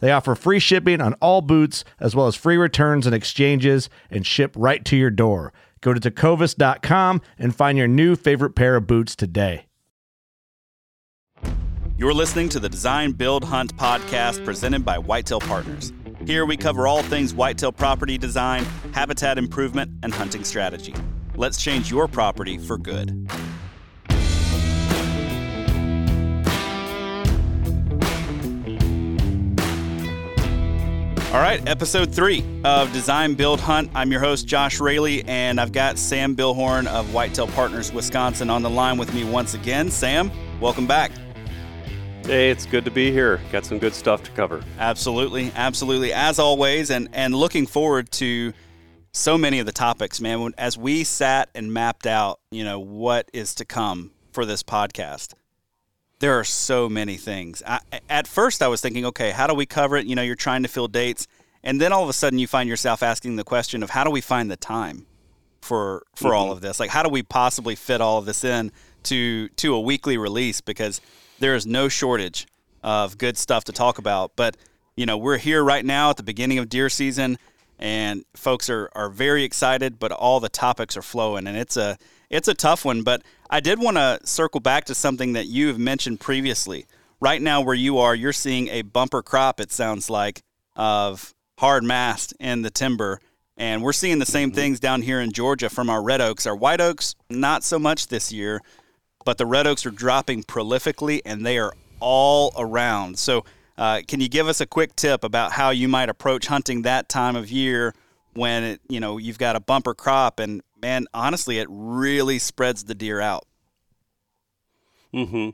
They offer free shipping on all boots, as well as free returns and exchanges, and ship right to your door. Go to tecovas.com and find your new favorite pair of boots today. You're listening to the Design Build Hunt podcast presented by Whitetail Partners. Here we cover all things whitetail property design, habitat improvement, and hunting strategy. Let's change your property for good. All right, episode three of Design Build Hunt. I'm your host, Josh Raley, and I've got Sam Bilhorn of Whitetail Partners Wisconsin on the line with me once again. Sam, welcome back. Hey, it's good to be here. Got some good stuff to cover. Absolutely, absolutely, as always, and and looking forward to so many of the topics, man. As we sat and mapped out, you know, what is to come for this podcast there are so many things. I, at first, I was thinking, okay, how do we cover it? You know, you're trying to fill dates, and then all of a sudden, you find yourself asking the question of how do we find the time for for mm-hmm. all of this? Like, how do we possibly fit all of this in to to a weekly release? Because there is no shortage of good stuff to talk about. But you know, we're here right now at the beginning of deer season, and folks are are very excited. But all the topics are flowing, and it's a it's a tough one, but I did want to circle back to something that you have mentioned previously. Right now, where you are, you're seeing a bumper crop, it sounds like, of hard mast in the timber. And we're seeing the same mm-hmm. things down here in Georgia from our red oaks. Our white oaks, not so much this year, but the red oaks are dropping prolifically and they are all around. So, uh, can you give us a quick tip about how you might approach hunting that time of year when it, you know you've got a bumper crop and man, honestly, it really spreads the deer out. Mm-hmm.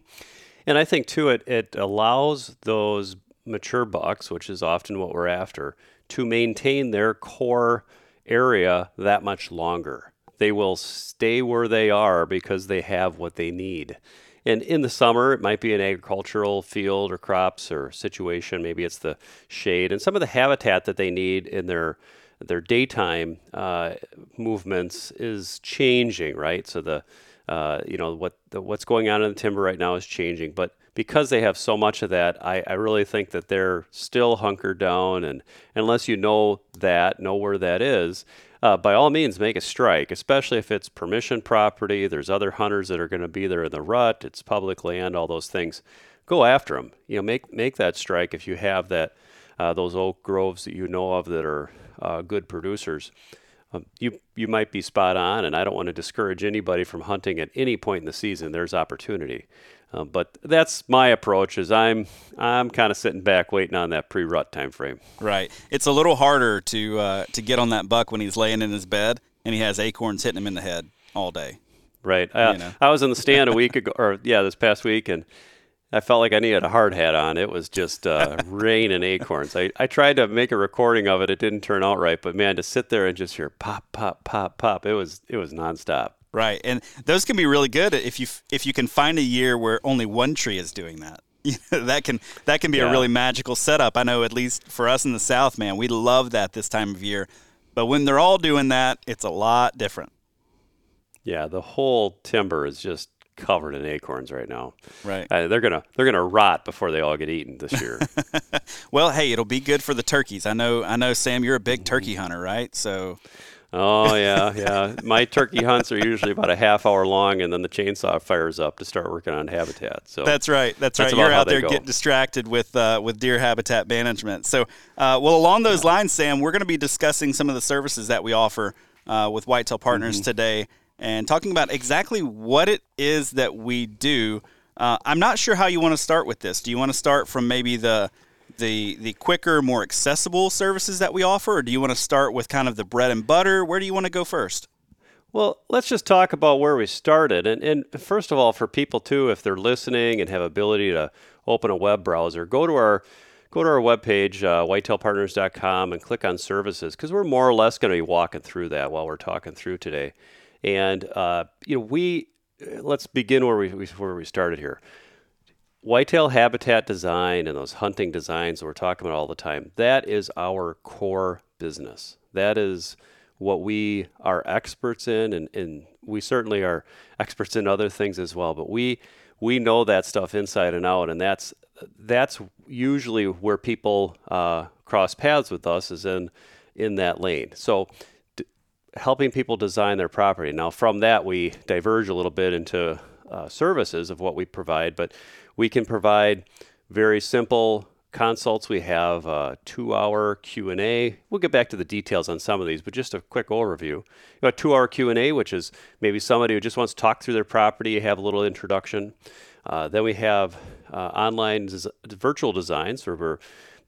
And I think too, it it allows those mature bucks, which is often what we're after, to maintain their core area that much longer. They will stay where they are because they have what they need. And in the summer, it might be an agricultural field or crops or situation. Maybe it's the shade and some of the habitat that they need in their their daytime uh, movements is changing, right? So the uh, you know what the, what's going on in the timber right now is changing, but because they have so much of that, I, I really think that they're still hunkered down. And unless you know that, know where that is, uh, by all means, make a strike, especially if it's permission property. There's other hunters that are going to be there in the rut. It's public land, all those things. Go after them. You know, make make that strike if you have that those oak groves that you know of that are uh, good producers. Um, you you might be spot on, and I don't want to discourage anybody from hunting at any point in the season. There's opportunity, uh, but that's my approach. Is I'm I'm kind of sitting back waiting on that pre-rut time frame. Right. It's a little harder to uh, to get on that buck when he's laying in his bed and he has acorns hitting him in the head all day. Right. Uh, you know. I was in the stand a week ago, or yeah, this past week, and I felt like I needed a hard hat on. It was just uh, rain and acorns. I, I tried to make a recording of it. It didn't turn out right, but man, to sit there and just hear pop, pop, pop, pop, it was it was nonstop. Right, and those can be really good if you if you can find a year where only one tree is doing that. that can that can be yeah. a really magical setup. I know at least for us in the South, man, we love that this time of year. But when they're all doing that, it's a lot different. Yeah, the whole timber is just covered in acorns right now. Right. Uh, they're gonna they're gonna rot before they all get eaten this year. well, hey, it'll be good for the turkeys. I know. I know, Sam. You're a big turkey hunter, right? So. Oh yeah, yeah. My turkey hunts are usually about a half hour long, and then the chainsaw fires up to start working on habitat. So that's right. That's, that's right. You're out there getting distracted with uh, with deer habitat management. So, uh, well, along those lines, Sam, we're going to be discussing some of the services that we offer uh, with Whitetail Partners mm-hmm. today and talking about exactly what it is that we do. Uh, I'm not sure how you want to start with this. Do you want to start from maybe the the the quicker, more accessible services that we offer, or do you want to start with kind of the bread and butter? Where do you want to go first? Well, let's just talk about where we started. And, and first of all, for people too, if they're listening and have ability to open a web browser, go to our go to our webpage, uh, whitetailpartners.com, and click on services because we're more or less going to be walking through that while we're talking through today. And uh, you know, we let's begin where we where we started here. Whitetail habitat design and those hunting designs that we're talking about all the time. That is our core business. That is what we are experts in, and, and we certainly are experts in other things as well. But we we know that stuff inside and out, and that's that's usually where people uh, cross paths with us is in in that lane. So helping people design their property. Now, from that, we diverge a little bit into uh, services of what we provide, but we can provide very simple consults. We have a two-hour Q&A. We'll get back to the details on some of these, but just a quick overview. A two-hour Q&A, which is maybe somebody who just wants to talk through their property, have a little introduction. Uh, then we have uh, online virtual designs where we're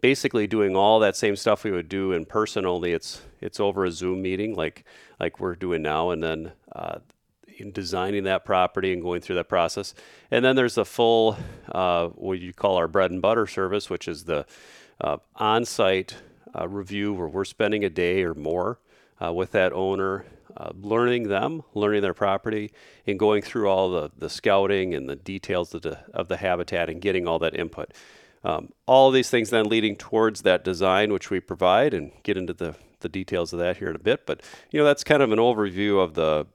basically doing all that same stuff we would do in person, only it's it's over a Zoom meeting like like we're doing now, and then uh, designing that property and going through that process. And then there's the full uh, what you call our bread and butter service, which is the uh, on-site uh, review where we're spending a day or more uh, with that owner. Uh, learning them, learning their property, and going through all the, the scouting and the details of the, of the habitat and getting all that input. Um, all these things then leading towards that design, which we provide, and get into the, the details of that here in a bit. But you know, that's kind of an overview of the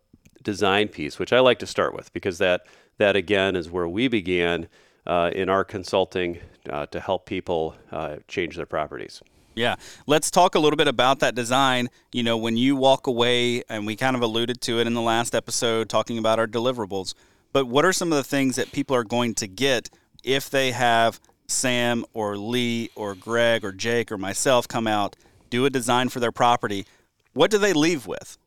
design piece, which I like to start with because that that again is where we began uh, in our consulting uh, to help people uh, change their properties. Yeah, let's talk a little bit about that design. You know, when you walk away, and we kind of alluded to it in the last episode, talking about our deliverables. But what are some of the things that people are going to get if they have Sam or Lee or Greg or Jake or myself come out, do a design for their property, what do they leave with?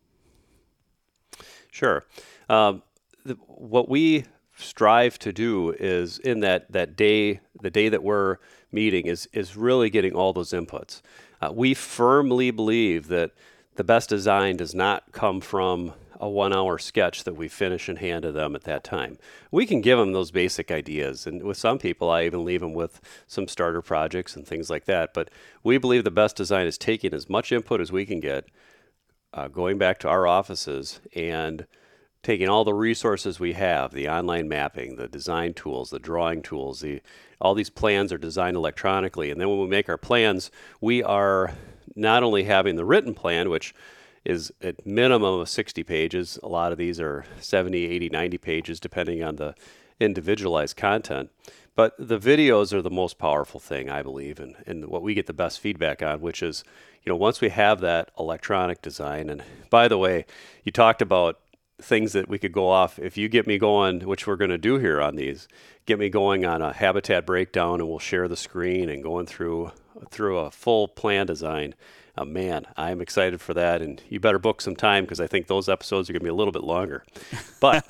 Sure. Um, the, what we strive to do is in that, that day, the day that we're meeting, is, is really getting all those inputs. Uh, we firmly believe that the best design does not come from a one hour sketch that we finish and hand to them at that time. We can give them those basic ideas. And with some people, I even leave them with some starter projects and things like that. But we believe the best design is taking as much input as we can get, uh, going back to our offices and taking all the resources we have the online mapping, the design tools, the drawing tools, the, all these plans are designed electronically. And then when we make our plans, we are not only having the written plan, which is at minimum of 60 pages. A lot of these are 70, 80, 90 pages, depending on the individualized content. But the videos are the most powerful thing, I believe, and, and what we get the best feedback on, which is, you know, once we have that electronic design. And by the way, you talked about things that we could go off. If you get me going, which we're going to do here on these, get me going on a habitat breakdown, and we'll share the screen and going through through a full plan design uh, man, I'm excited for that. And you better book some time because I think those episodes are going to be a little bit longer. But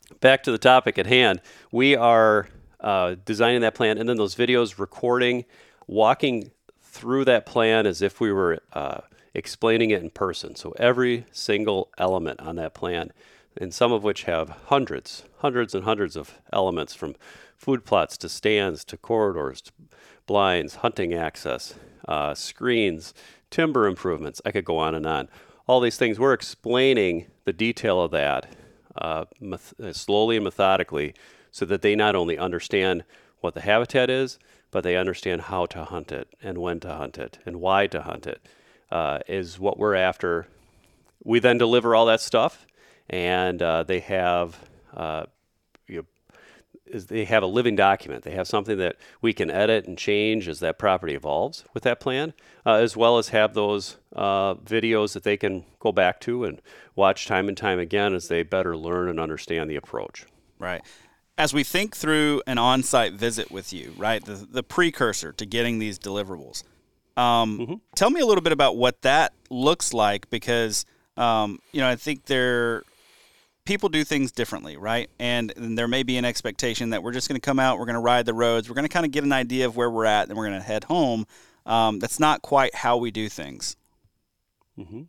back to the topic at hand, we are uh, designing that plan and then those videos, recording, walking through that plan as if we were uh, explaining it in person. So every single element on that plan, and some of which have hundreds, hundreds and hundreds of elements from food plots to stands to corridors to blinds, hunting access, uh, screens, timber improvements. I could go on and on. All these things, we're explaining the detail of that uh, meth- slowly and methodically so that they not only understand what the habitat is, but they understand how to hunt it and when to hunt it and why to hunt it. uh, is what we're after. We then deliver all that stuff, and uh, they have uh, is they have a living document. They have something that we can edit and change as that property evolves with that plan, uh, as well as have those uh, videos that they can go back to and watch time and time again as they better learn and understand the approach. Right. As we think through an on site visit with you, right, the, the precursor to getting these deliverables, um, mm-hmm. tell me a little bit about what that looks like because, um, you know, I think there people do things differently, right? And, and, there may be an expectation that we're just going to come out, we're going to ride the roads, we're going to kind of get an idea of where we're at, and we're going to head home. Um, that's not quite how we do things. Mm-hmm.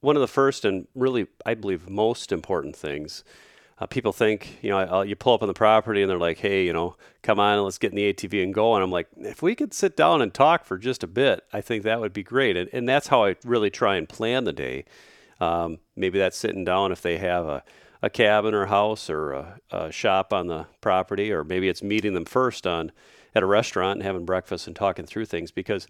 One of the first and really, I believe, most important things. Uh, people think, you know, I'll, you pull up on the property and they're like, hey, you know, come on, let's get in the ATV and go. And I'm like, if we could sit down and talk for just a bit, I think that would be great. And, and that's how I really try and plan the day um, maybe that's sitting down if they have a, a cabin or house or a, a, shop on the property, or maybe it's meeting them first on at a restaurant and having breakfast and talking through things because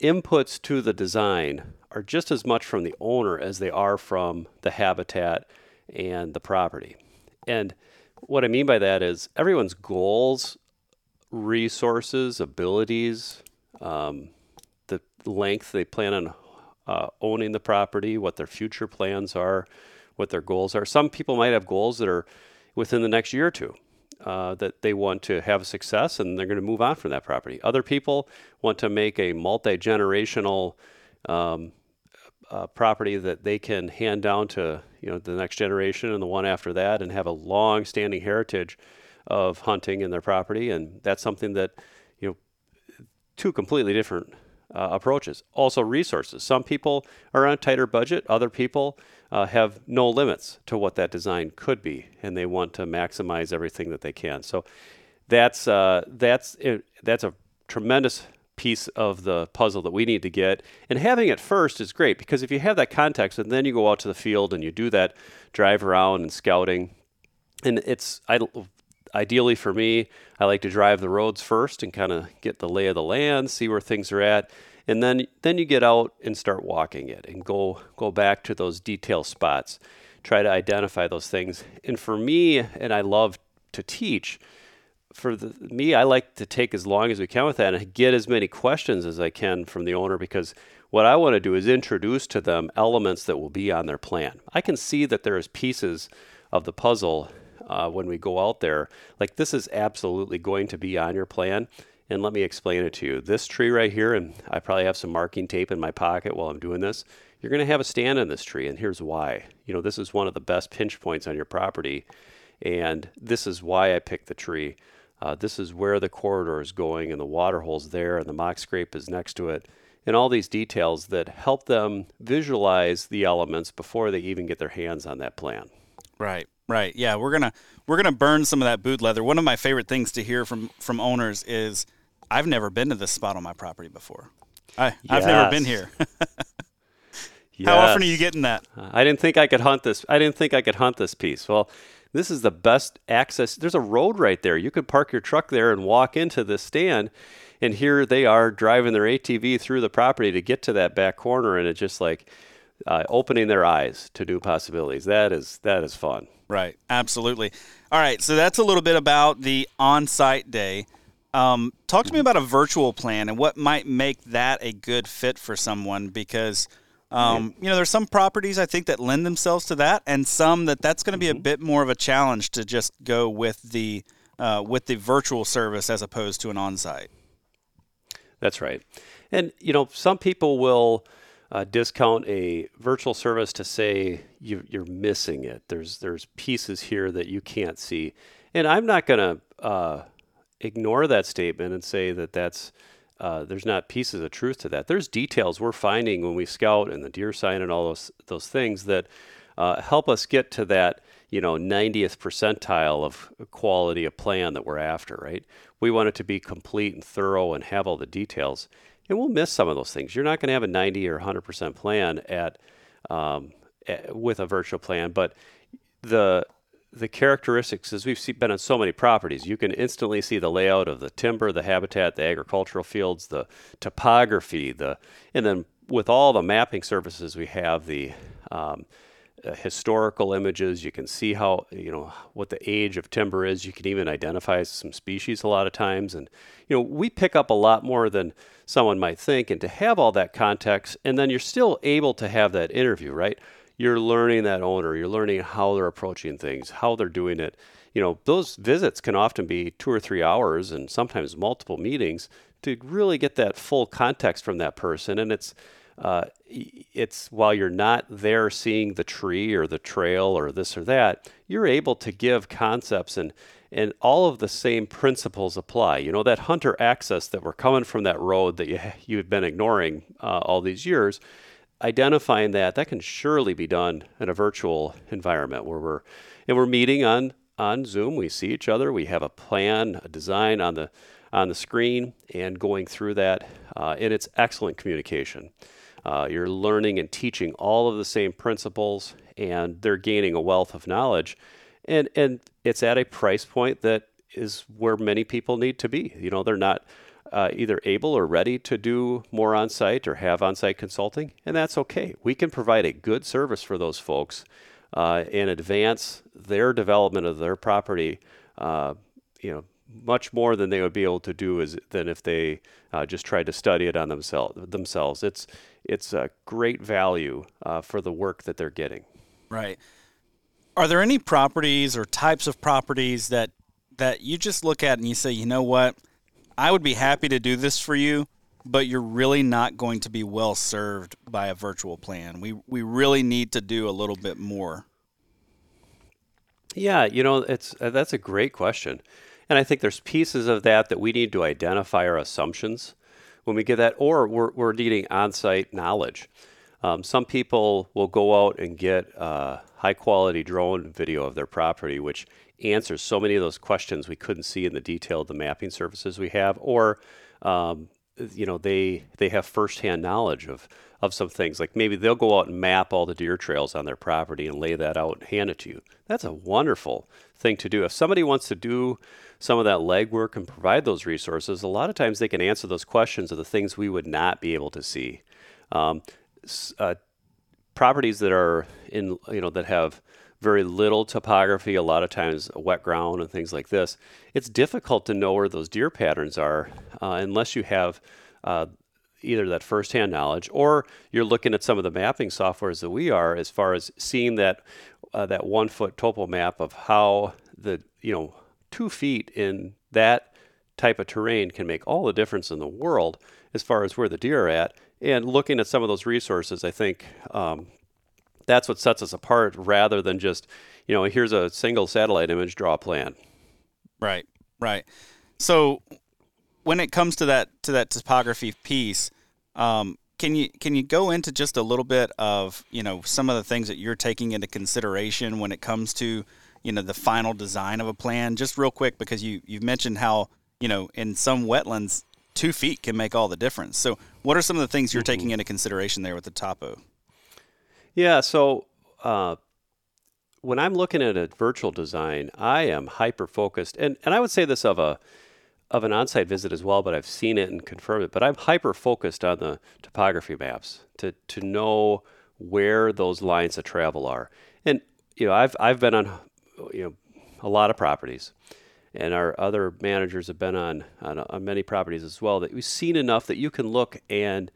inputs to the design are just as much from the owner as they are from the habitat and the property. And what I mean by that is everyone's goals, resources, abilities, um, the length they plan on uh, owning the property, what their future plans are, what their goals are. Some people might have goals that are within the next year or two. Uh, that they want to have success and they're going to move on from that property. Other people want to make a multi generational um, uh, property that they can hand down to you know the next generation and the one after that, and have a long standing heritage of hunting in their property. And that's something that you know two completely different uh, approaches. Also, resources. Some people are on a tighter budget, other people uh, have no limits to what that design could be, and they want to maximize everything that they can. So, that's, uh, that's, it, that's a tremendous piece of the puzzle that we need to get. And having it first is great because if you have that context and then you go out to the field and you do that drive around and scouting, and it's I ideally for me, I like to drive the roads first and kind of get the lay of the land, see where things are at, and then then you get out and start walking it and go go back to those detail spots, try to identify those things. And for me, and I love to teach. For the, me, I like to take as long as we can with that and get as many questions as I can from the owner because what I want to do is introduce to them elements that will be on their plan. I can see that there's pieces of the puzzle uh, when we go out there. Like this is absolutely going to be on your plan. And let me explain it to you. This tree right here, and I probably have some marking tape in my pocket while I'm doing this. You're going to have a stand on this tree, and here's why. You know, this is one of the best pinch points on your property, and this is why I picked the tree. Uh, this is where the corridor is going, and the water hole's there, and the mock scrape is next to it, and all these details that help them visualize the elements before they even get their hands on that plan. Right. Right. Yeah, we're gonna we're gonna burn some of that boot leather. One of my favorite things to hear from from owners is, "I've never been to this spot on my property before. I yes. I've never been here." yes. How often are you getting that? I didn't think I could hunt this. I didn't think I could hunt this piece. Well, this is the best access. There's a road right there. You could park your truck there and walk into this stand, and here they are driving their ATV through the property to get to that back corner, and it's just like uh, opening their eyes to new possibilities. That is that is fun. Right. Absolutely. All right. So that's a little bit about the on-site day. Um, talk to me about a virtual plan and what might make that a good fit for someone because. Um, you know, there's some properties I think that lend themselves to that, and some that that's going to be a mm-hmm. bit more of a challenge to just go with the uh, with the virtual service as opposed to an on-site. That's right, and you know, some people will uh, discount a virtual service to say you, are missing it. There's there's pieces here that you can't see, and I'm not going to uh, ignore that statement and say that that's uh, there's not pieces of truth to that. There's details we're finding when we scout and the deer sign and all those those things that uh, help us get to that you know 90th percentile of quality of plan that we're after. Right? We want it to be complete and thorough and have all the details and we'll miss some of those things. You're not going to have a 90 or 100% plan at, um, at, with a virtual plan, but the the characteristics, as we've been on so many properties, you can instantly see the layout of the timber, the habitat, the agricultural fields, the topography, the and then with all the mapping services we have, the um, uh, historical images. You can see how you know what the age of timber is. You can even identify some species a lot of times, and you know we pick up a lot more than someone might think. And to have all that context, and then you're still able to have that interview, right? You're learning that owner. You're learning how they're approaching things, how they're doing it. You know those visits can often be two or three hours, and sometimes multiple meetings to really get that full context from that person. And it's uh, it's while you're not there seeing the tree or the trail or this or that, you're able to give concepts and and all of the same principles apply. You know that hunter access that we're coming from that road that you you've been ignoring uh, all these years. Identifying that that can surely be done in a virtual environment where we're and we're meeting on on Zoom. We see each other. We have a plan, a design on the on the screen, and going through that. Uh, and it's excellent communication. Uh, you're learning and teaching all of the same principles, and they're gaining a wealth of knowledge. And, and it's at a price point that is where many people need to be. You know, they're not uh, either able or ready to do more on site or have on site consulting, and that's okay. We can provide a good service for those folks uh, and advance their development of their property. Uh, you know, much more than they would be able to do is than if they uh, just tried to study it on themselves. Themselves, it's it's a great value uh, for the work that they're getting. Right. Are there any properties or types of properties that that you just look at and you say, you know what, I would be happy to do this for you, but you're really not going to be well served by a virtual plan. We we really need to do a little bit more. Yeah, you know, it's uh, that's a great question. And I think there's pieces of that that we need to identify our assumptions when we get that, or we're, we're needing on site knowledge. Um, some people will go out and get uh, high quality drone video of their property, which answers so many of those questions we couldn't see in the detail of the mapping services we have, or um, you know they they have firsthand knowledge of of some things. Like maybe they'll go out and map all the deer trails on their property and lay that out and hand it to you. That's a wonderful thing to do. If somebody wants to do some of that legwork and provide those resources, a lot of times they can answer those questions of the things we would not be able to see. Um, uh, properties that are in, you know, that have very little topography, a lot of times wet ground and things like this, it's difficult to know where those deer patterns are uh, unless you have uh, either that firsthand knowledge or you're looking at some of the mapping softwares that we are as far as seeing that uh, that one foot topo map of how the you know two feet in that type of terrain can make all the difference in the world as far as where the deer are at. And looking at some of those resources, I think um, that's what sets us apart rather than just, you know, here's a single satellite image, draw a plan. Right, right. So when it comes to that to that topography piece, um, can you can you go into just a little bit of you know some of the things that you're taking into consideration when it comes to you know the final design of a plan just real quick because you you've mentioned how you know in some wetlands two feet can make all the difference so what are some of the things you're mm-hmm. taking into consideration there with the topo yeah so uh, when i'm looking at a virtual design i am hyper focused and, and i would say this of a of an on-site visit as well, but I've seen it and confirmed it. But I'm hyper focused on the topography maps to to know where those lines of travel are. And you know, I've I've been on you know a lot of properties, and our other managers have been on, on, on many properties as well. That we've seen enough that you can look and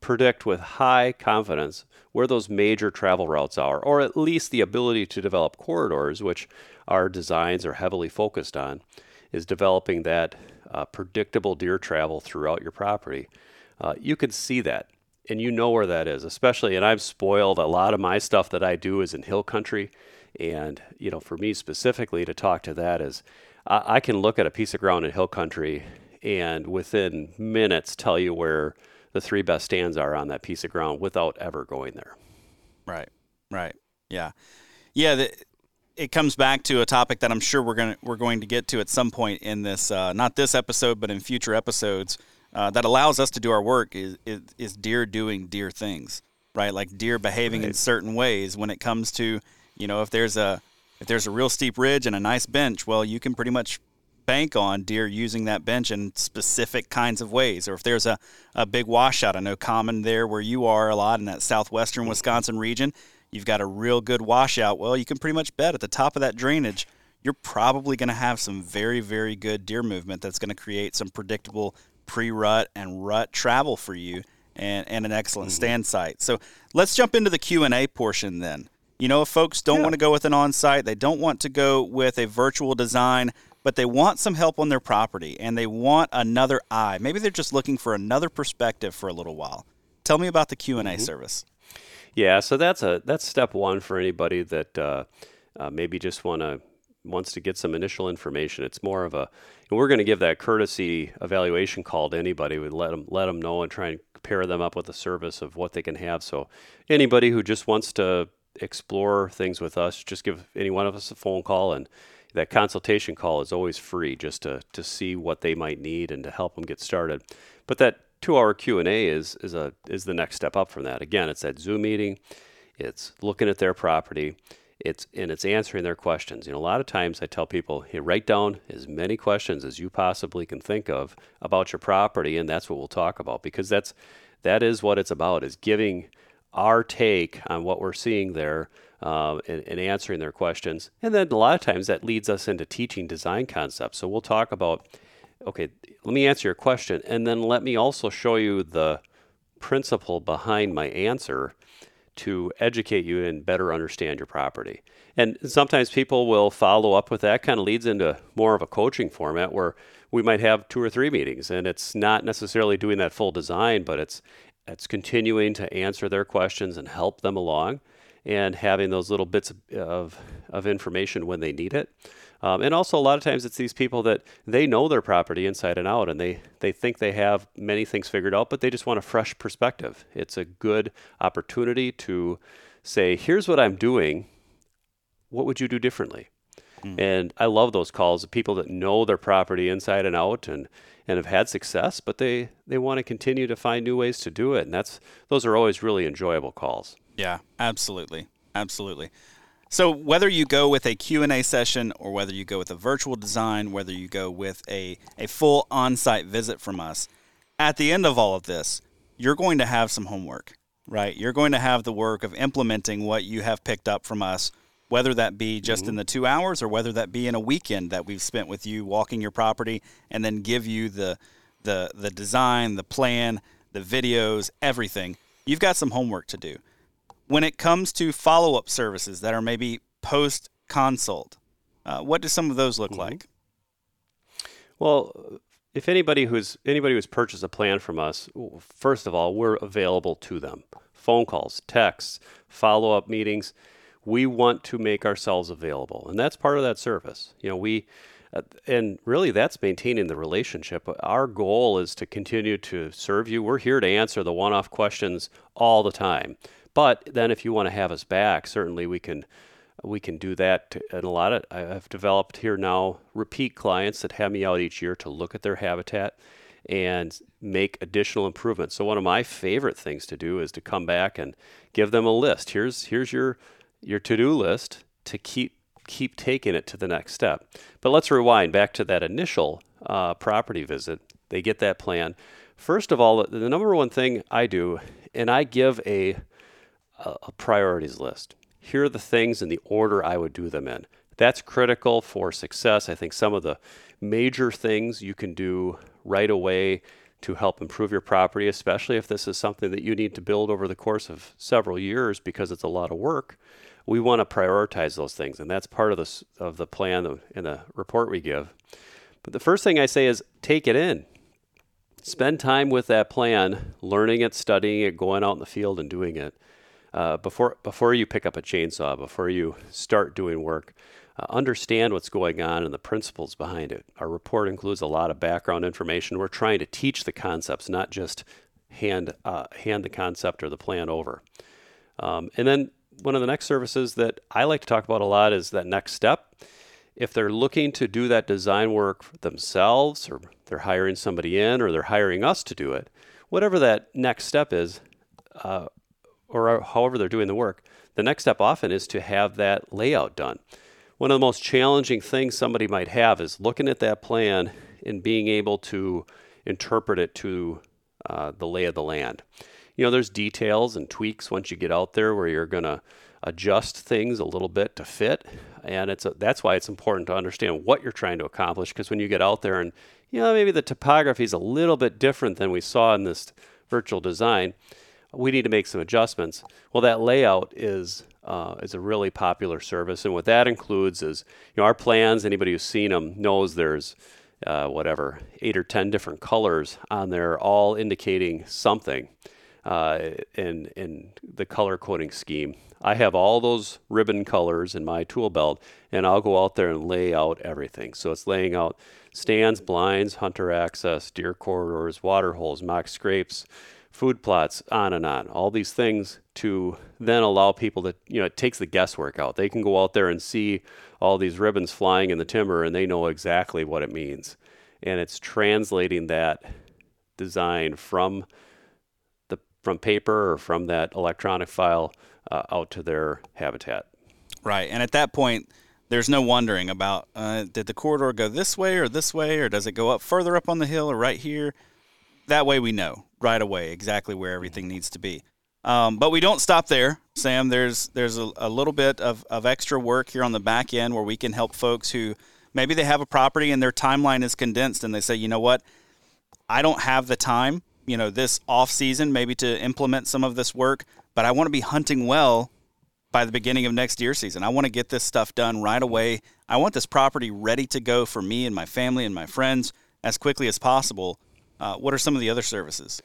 predict with high confidence where those major travel routes are, or at least the ability to develop corridors, which our designs are heavily focused on, is developing that uh, predictable deer travel throughout your property. Uh, you can see that and you know where that is, especially. And I've spoiled a lot of my stuff that I do is in hill country. And, you know, for me specifically to talk to that is I, I can look at a piece of ground in hill country and within minutes tell you where the three best stands are on that piece of ground without ever going there. Right. Right. Yeah. Yeah. The, it comes back to a topic that I'm sure we're going to we're going to get to at some point in this uh, not this episode but in future episodes uh, that allows us to do our work is, is, is deer doing deer things right like deer behaving right. in certain ways when it comes to you know, if there's a if there's a real steep ridge and a nice bench, well, you can pretty much bank on deer using that bench in specific kinds of ways. Or if there's a, a big washout, I know common there where you are a lot in that southwestern Wisconsin region, you've got a real good washout. Well, you can pretty much bet at the top of that drainage, you're probably going to have some very, very good deer movement that's going to create some predictable pre rut and rut travel for you and, and an excellent mm-hmm. stand site. So let's jump into the Q&A portion then. You know, if folks don't yeah. want to go with an on-site, they don't want to go with a virtual design, but they want some help on their property and they want another eye. Maybe they're just looking for another perspective for a little while. Tell me about the Q&A mm-hmm. service. Yeah, so that's a that's step one for anybody that uh, uh, maybe just want to wants to get some initial information. It's more of a we're going to give that courtesy evaluation call to anybody. We let them let them know and try and pair them up with a service of what they can have. So anybody who just wants to explore things with us, just give any one of us a phone call and that consultation call is always free just to, to see what they might need and to help them get started. But that two hour Q&A is, is, a, is the next step up from that. Again, it's that Zoom meeting. It's looking at their property. It's, and it's answering their questions. You know, a lot of times I tell people, hey, write down as many questions as you possibly can think of about your property, and that's what we'll talk about because that's that is what it's about is giving our take on what we're seeing there um, and, and, answering their questions. And then a lot of times that leads us into teaching design concepts. So we'll talk about, okay, let me answer your question, and then let me also show you the principle behind my answer to educate you and better understand your property. And sometimes people will follow up with that, kind of leads into more of a coaching format where we might have two or three meetings and it's not necessarily doing that full design, but it's it's continuing to answer their questions and help them along and having those little bits of, of information when they need it. Um, and also, a lot of times, it's these people that they know their property inside and out, and they, they think they have many things figured out, but they just want a fresh perspective. It's a good opportunity to say, here's what I'm doing. What would you do differently? Mm. And I love those calls of people that know their property inside and out and and have had success, but they they want to continue to find new ways to do it, and that's those are always really enjoyable calls. Yeah, absolutely, absolutely. So whether you go with a Q&A session or whether you go with a virtual design, whether you go with a, a full on-site visit from us, at the end of all of this, you're going to have some homework, right? You're going to have the work of implementing what you have picked up from us whether that be just mm-hmm. in the two hours or whether that be in a weekend that we've spent with you walking your property and then give you the the the design, the plan, the videos, everything. You've got some homework to do. When it comes to follow up services that are maybe post consult, uh, what do some of those look mm-hmm. like? Well, if anybody who's anybody who's purchased a plan from us, first of all, we're available to them. Phone calls, texts, follow up meetings we want to make ourselves available and that's part of that service you know we uh, and really that's maintaining the relationship our goal is to continue to serve you we're here to answer the one-off questions all the time but then if you want to have us back certainly we can we can do that and a lot of i've developed here now repeat clients that have me out each year to look at their habitat and make additional improvements so one of my favorite things to do is to come back and give them a list here's here's your your to-do list to keep keep taking it to the next step. But let's rewind back to that initial uh, property visit. They get that plan. First of all, the number one thing I do, and I give a, a priorities list. Here are the things in the order I would do them in. That's critical for success. I think some of the major things you can do right away to help improve your property, especially if this is something that you need to build over the course of several years because it's a lot of work we want to prioritize those things, and that's part of the of the plan in the report we give. But the first thing I say is take it in. Spend time with that plan, learning it, studying it, going out in the field and doing it. Uh, before before you pick up a chainsaw, before you start doing work, uh, understand what's going on and the principles behind it. Our report includes a lot of background information. We're trying to teach the concepts, not just hand uh, hand the concept or the plan over. Um, and then one of the next services that I like to talk about a lot is that next step. If they're looking to do that design work themselves, or they're hiring somebody in, or they're hiring us to do it, whatever that next step is, uh, or however they're doing the work, the next step often is to have that layout done. one of the most challenging things somebody might have is looking at that plan and being able to interpret it to uh, the lay of the land. You know, there's details and tweaks once you get out there where you're going to adjust things a little bit to fit, and it's a, that's why it's important to understand what you're trying to accomplish. Because when you get out there and you know maybe the topography is a little bit different than we saw in this virtual design, we need to make some adjustments. Well, that layout is uh, is a really popular service, and what that includes is you know our plans. Anybody who's seen them knows there's uh, whatever eight or ten different colors on there, all indicating something uh, in in the color coding scheme. I have all those ribbon colors in my tool belt, and I'll go out there and lay out everything. So it's laying out stands, blinds, hunter access, deer corridors, water holes, mock scrapes, food plots, on and on. All these things to then allow people to, you know, it takes the guesswork out. They can go out there and see all these ribbons flying in the timber and they know exactly what it means. And it's translating that design from the from paper or from that electronic file uh, out to their habitat. Right. And at that point, there's no wondering about uh, did the corridor go this way or this way, or does it go up further up on the hill or right here? That way we know right away exactly where everything needs to be. Um, but we don't stop there, Sam. There's there's a, a, little bit of, of extra work here on the back end where we can help folks who maybe they have a property and their timeline is condensed and they say, you know what, I don't have the time, you know, this off season maybe to implement some of this work, but I want to be hunting well by the beginning of next deer season. I want to get this stuff done right away. I want this property ready to go for me and my family and my friends as quickly as possible. Uh, what are some of the other services?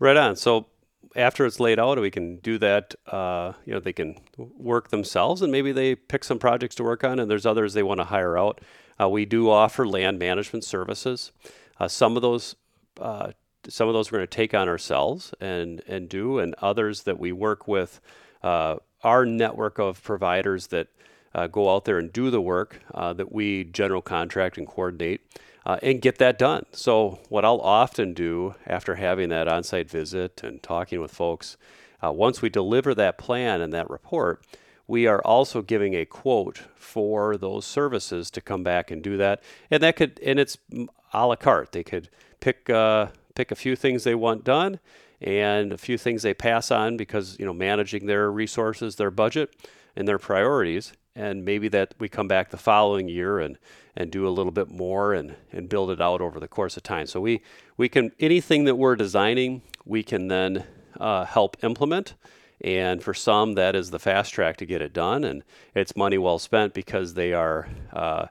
Right on. So after it's laid out, we can do that. Uh, you know, they can work themselves, and maybe they pick some projects to work on, and there's others they want to hire out. Uh, we do offer land management services. Uh, some of those, uh, some of those we're going to take on ourselves and and do, and others that we work with uh, our network of providers that uh, go out there and do the work uh, that we general contract and coordinate uh, and get that done. So, what I'll often do after having that on site visit and talking with folks, uh, once we deliver that plan and that report, we are also giving a quote for those services to come back and do that. And that could, and it's a la carte. They could pick uh, pick a few things they want done and a few things they pass on because you know managing their resources, their budget, and their priorities. And maybe that we come back the following year and and do a little bit more and and build it out over the course of time. So we we can anything that we're designing, we can then uh, help implement. And for some, that is the fast track to get it done, and it's money well spent because they are. Uh,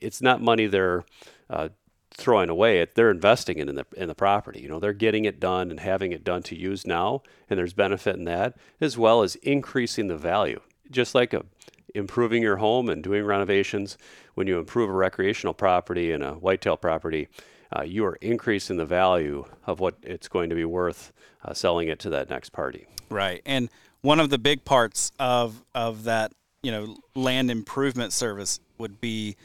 it's not money they're uh, throwing away it they're investing it in the in the property you know they're getting it done and having it done to use now and there's benefit in that as well as increasing the value just like a, improving your home and doing renovations. When you improve a recreational property and a whitetail property uh, you are increasing the value of what it's going to be worth uh, selling it to that next party. Right. And one of the big parts of of that you know land improvement service would be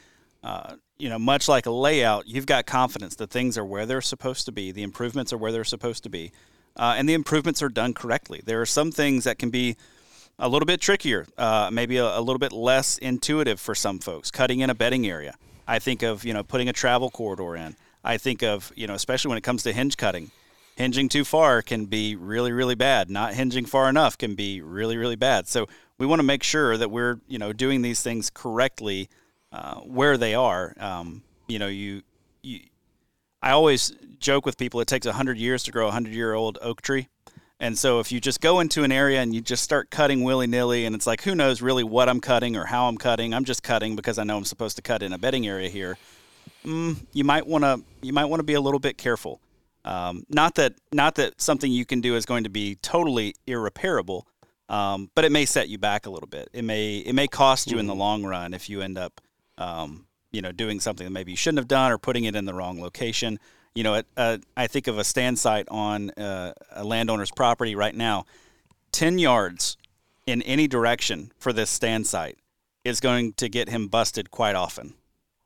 uh, you know, much like a layout, you've got confidence that things are where they're supposed to be, the improvements are where they're supposed to be, uh, and the improvements are done correctly. There are some things that can be a little bit trickier, uh, maybe a, a, little bit less intuitive for some folks. Cutting in a bedding area. I think of you know putting a travel corridor in. I think of you know especially when it comes to hinge cutting. Hinging too far can be really really bad. Not hinging far enough can be really really bad. So we want to make sure that we're you know doing these things correctly uh, where they are. Um, you know, you, you, I always joke with people it takes 100 years to grow a 100 year old oak tree. And so if you just go into an area and you just start cutting willy nilly, and it's like, who knows really what I'm cutting or how I'm cutting? I'm just cutting because I know I'm supposed to cut in a bedding area here. Mm, you might want to you might want to be a little bit careful. Um, not that not that something you can do is going to be totally irreparable, um, but it may set you back a little bit. It may it may cost you in the mm-hmm. long run if you end up um, you know, doing something that maybe you shouldn't have done or putting it in the wrong location. You know, it, uh, I think of a stand site on uh, a landowner's property right now. 10 yards in any direction for this stand site is going to get him busted quite often.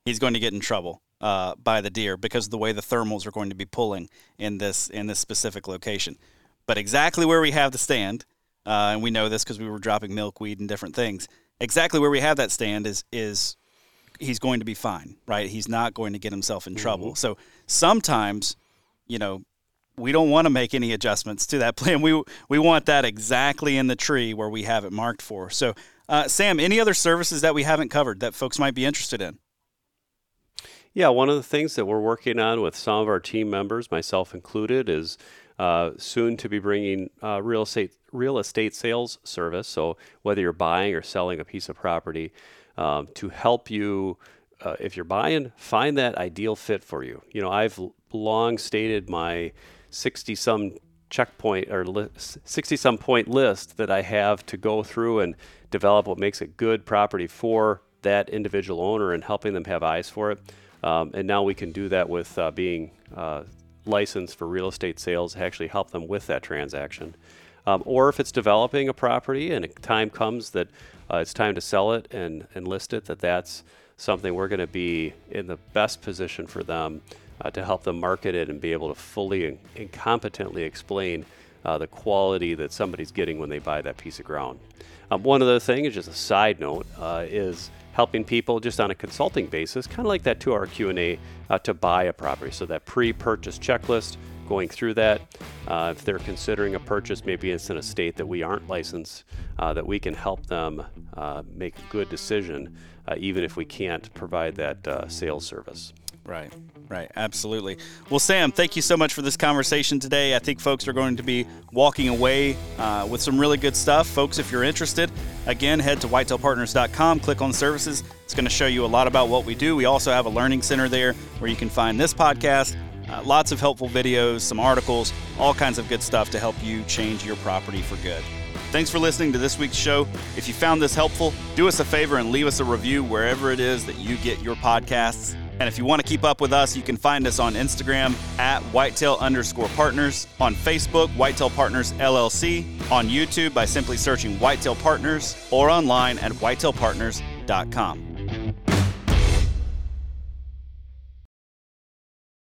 He's going to get in trouble uh, by the deer because of the way the thermals are going to be pulling in this in this specific location. But exactly where we have the stand, uh, and we know this because we were dropping milkweed and different things. Exactly where we have that stand is is he's going to be fine, right? He's not going to get himself in trouble. Mm-hmm. So sometimes, you know, we don't want to make any adjustments to that plan. We we want that exactly in the tree where we have it marked for. So, uh, Sam, any other services that we haven't covered that folks might be interested in? Yeah, one of the things that we're working on with some of our team members, myself included, is uh, soon to be bringing uh, real estate real estate sales service. So whether you're buying or selling a piece of property, um, to help you, uh, if you're buying, find that ideal fit for you. You know, I've long stated my 60 some checkpoint or li- 60 some point list that I have to go through and develop what makes a good property for that individual owner and helping them have eyes for it. Um, and now we can do that with uh, being uh, licensed for real estate sales, actually help them with that transaction. Um, or if it's developing a property and a time comes that uh, it's time to sell it and, and list it, that that's something we're going to be in the best position for them uh, to help them market it and be able to fully and, competently explain uh, the quality that somebody's getting when they buy that piece of ground. Um, one other thing is just a side note uh, is helping people just on a consulting basis, kind of like that two-hour Q&A, uh, to buy a property. So that pre-purchase checklist, going through that. Uh, if they're considering a purchase, maybe it's in a state that we aren't licensed, uh, that we can help them uh, make a good decision, uh, even if we can't provide that uh, sales service. Right, right, absolutely. Well, Sam, thank you so much for this conversation today. I think folks are going to be walking away uh, with some really good stuff. Folks, if you're interested, again, head to whitetailpartners.com, click on services. It's going to show you a lot about what we do. We also have a learning center there where you can find this podcast, uh, lots of helpful videos, some articles, all kinds of good stuff to help you change your property for good. Thanks for listening to this week's show. If you found this helpful, do us a favor and leave us a review wherever it is that you get your podcasts. And if you want to keep up with us, you can find us on Instagram at whitetail underscore partners, on Facebook, Whitetail Partners LLC, on YouTube by simply searching Whitetail Partners, or online at whitetailpartners.com.